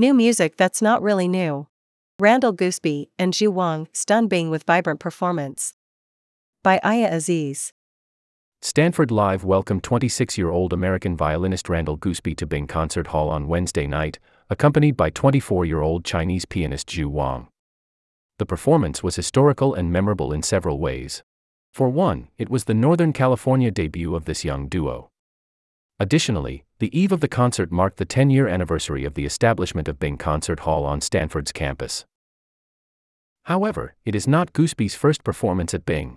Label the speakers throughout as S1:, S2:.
S1: New music that's not really new. Randall Goosby and Zhu Wang stun Bing with vibrant performance. By Aya Aziz.
S2: Stanford Live welcomed 26 year old American violinist Randall Goosby to Bing Concert Hall on Wednesday night, accompanied by 24 year old Chinese pianist Zhu Wang. The performance was historical and memorable in several ways. For one, it was the Northern California debut of this young duo. Additionally, the eve of the concert marked the 10 year anniversary of the establishment of Bing Concert Hall on Stanford's campus. However, it is not Goosby's first performance at Bing.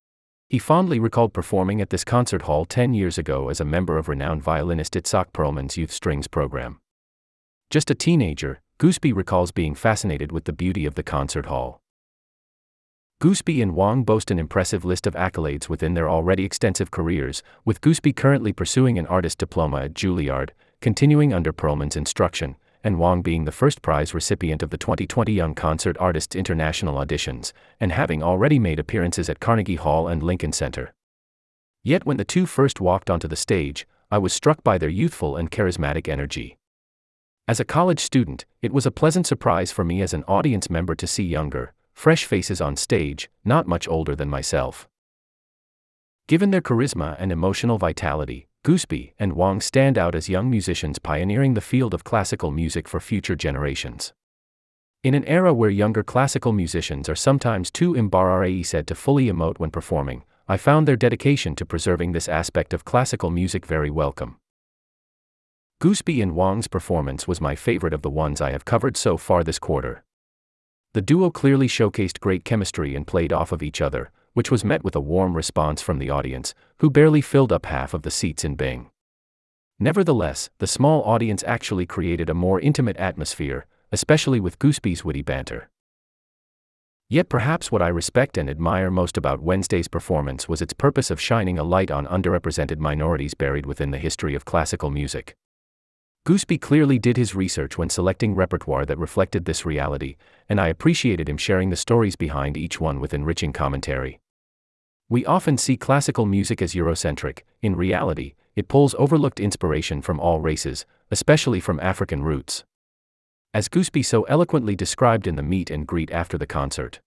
S2: He fondly recalled performing at this concert hall 10 years ago as a member of renowned violinist Itzhak Perlman's youth strings program. Just a teenager, Goosby recalls being fascinated with the beauty of the concert hall. Goosby and Wang boast an impressive list of accolades within their already extensive careers, with Goosby currently pursuing an artist diploma at Juilliard, continuing under Perlman's instruction, and Wang being the first prize recipient of the 2020 Young Concert Artists International auditions, and having already made appearances at Carnegie Hall and Lincoln Center. Yet when the two first walked onto the stage, I was struck by their youthful and charismatic energy. As a college student, it was a pleasant surprise for me as an audience member to see younger, fresh faces on stage, not much older than myself. Given their charisma and emotional vitality, Goosby and Wang stand out as young musicians pioneering the field of classical music for future generations. In an era where younger classical musicians are sometimes too embarrassed to fully emote when performing, I found their dedication to preserving this aspect of classical music very welcome. Goosby and Wang's performance was my favorite of the ones I have covered so far this quarter. The duo clearly showcased great chemistry and played off of each other, which was met with a warm response from the audience, who barely filled up half of the seats in Bing. Nevertheless, the small audience actually created a more intimate atmosphere, especially with Goosby's witty banter. Yet perhaps what I respect and admire most about Wednesday's performance was its purpose of shining a light on underrepresented minorities buried within the history of classical music. Goosby clearly did his research when selecting repertoire that reflected this reality, and I appreciated him sharing the stories behind each one with enriching commentary. We often see classical music as Eurocentric, in reality, it pulls overlooked inspiration from all races, especially from African roots. As Goosby so eloquently described in the meet and greet after the concert.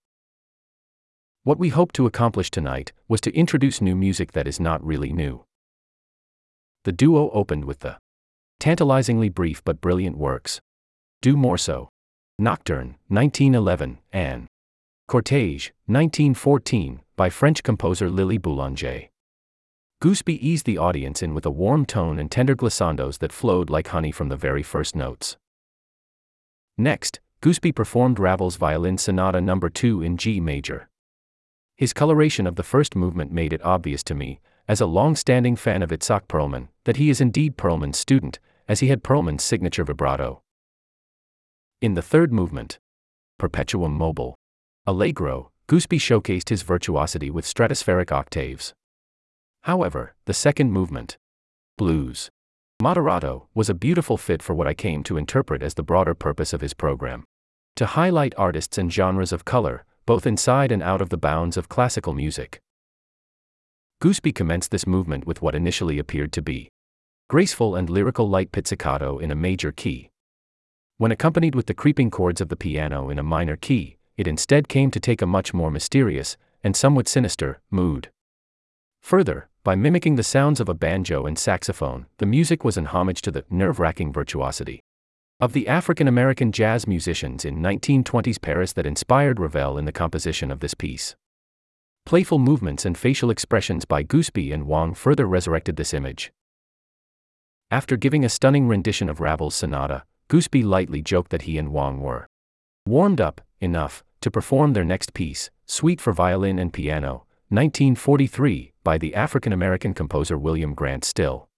S2: What we hoped to accomplish tonight was to introduce new music that is not really new. The duo opened with the Tantalizingly brief but brilliant works. Deux Morceaux. Nocturne, 1911, and Cortege, 1914, by French composer Lili Boulanger. Goosby eased the audience in with a warm tone and tender glissandos that flowed like honey from the very first notes. Next, Goosby performed Ravel's Violin Sonata No. 2 in G major. His coloration of the first movement made it obvious to me, as a long standing fan of Itzhak Perlman, that he is indeed Perlman's student, as he had Perlman's signature vibrato. In the third movement, Perpetuum Mobile, Allegro, Goosby showcased his virtuosity with stratospheric octaves. However, the second movement, Blues, Moderato, was a beautiful fit for what I came to interpret as the broader purpose of his program. To highlight artists and genres of color, both inside and out of the bounds of classical music. Goosby commenced this movement with what initially appeared to be graceful and lyrical light pizzicato in a major key. When accompanied with the creeping chords of the piano in a minor key, it instead came to take a much more mysterious, and somewhat sinister, mood. Further, by mimicking the sounds of a banjo and saxophone, the music was an homage to the nerve wracking virtuosity of the African American jazz musicians in 1920s Paris that inspired Ravel in the composition of this piece. Playful movements and facial expressions by Goosby and Wang further resurrected this image. After giving a stunning rendition of Ravel's sonata, Goosby lightly joked that he and Wang were warmed up enough to perform their next piece, Suite for Violin and Piano, 1943, by the African American composer William Grant Still.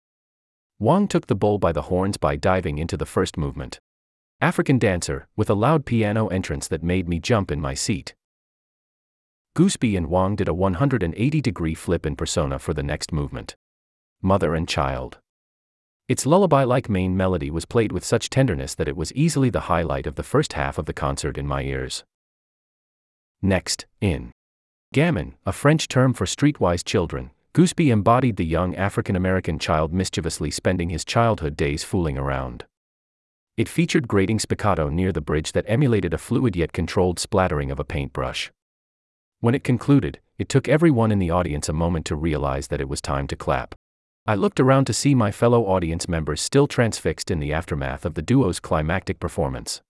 S2: Wang took the bull by the horns by diving into the first movement. African Dancer, with a loud piano entrance that made me jump in my seat. Goosby and Wang did a 180 degree flip in persona for the next movement. Mother and Child. Its lullaby like main melody was played with such tenderness that it was easily the highlight of the first half of the concert in my ears. Next, in Gamin, a French term for streetwise children, Goosby embodied the young African American child mischievously spending his childhood days fooling around. It featured grating spiccato near the bridge that emulated a fluid yet controlled splattering of a paintbrush. When it concluded, it took everyone in the audience a moment to realize that it was time to clap. I looked around to see my fellow audience members still transfixed in the aftermath of the duo's climactic performance.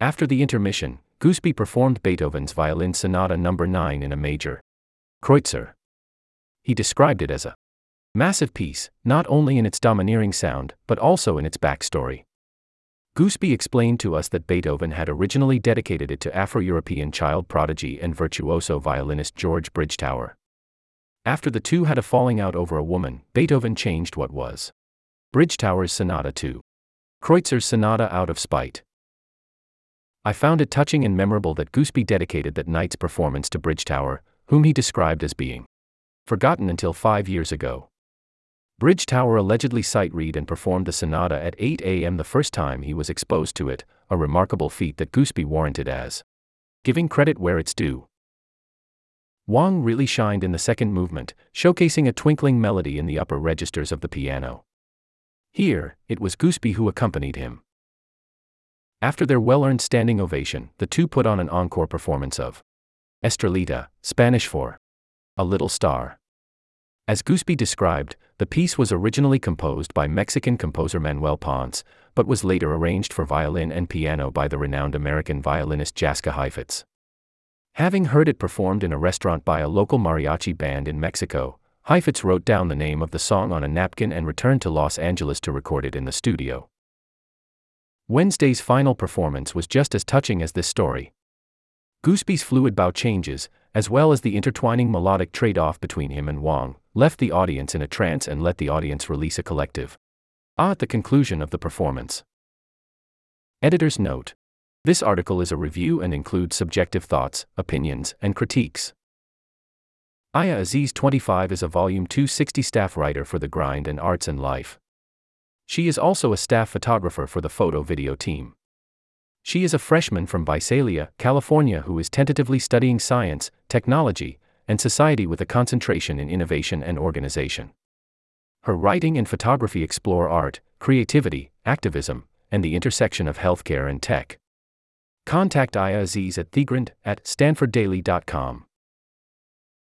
S2: After the intermission, Goosby performed Beethoven's Violin Sonata No. 9 in a major Kreutzer. He described it as a massive piece, not only in its domineering sound, but also in its backstory. Goosby explained to us that Beethoven had originally dedicated it to Afro European child prodigy and virtuoso violinist George Bridgetower. After the two had a falling out over a woman, Beethoven changed what was Bridgetower's sonata to Kreutzer's sonata out of spite. I found it touching and memorable that Goosby dedicated that night's performance to Bridgetower, whom he described as being forgotten until five years ago. Bridgetower allegedly sight read and performed the sonata at 8 a.m. the first time he was exposed to it, a remarkable feat that Goosby warranted as giving credit where it's due. Wang really shined in the second movement, showcasing a twinkling melody in the upper registers of the piano. Here, it was Goosby who accompanied him. After their well earned standing ovation, the two put on an encore performance of Estrellita, Spanish for A Little Star. As Goosby described, the piece was originally composed by Mexican composer Manuel Ponce, but was later arranged for violin and piano by the renowned American violinist Jascha Heifetz. Having heard it performed in a restaurant by a local mariachi band in Mexico, Heifetz wrote down the name of the song on a napkin and returned to Los Angeles to record it in the studio. Wednesday's final performance was just as touching as this story. Goosby's fluid bow changes, as well as the intertwining melodic trade off between him and Wang, left the audience in a trance and let the audience release a collective ah at the conclusion of the performance. Editor's note This article is a review and includes subjective thoughts, opinions, and critiques. Aya Aziz 25 is a Volume 260 staff writer for The Grind and Arts and Life. She is also a staff photographer for the photo video team. She is a freshman from Visalia, California, who is tentatively studying science, technology, and society with a concentration in innovation and organization. Her writing and photography explore art, creativity, activism, and the intersection of healthcare and tech. Contact Aya Aziz at thegrind at stanforddaily.com.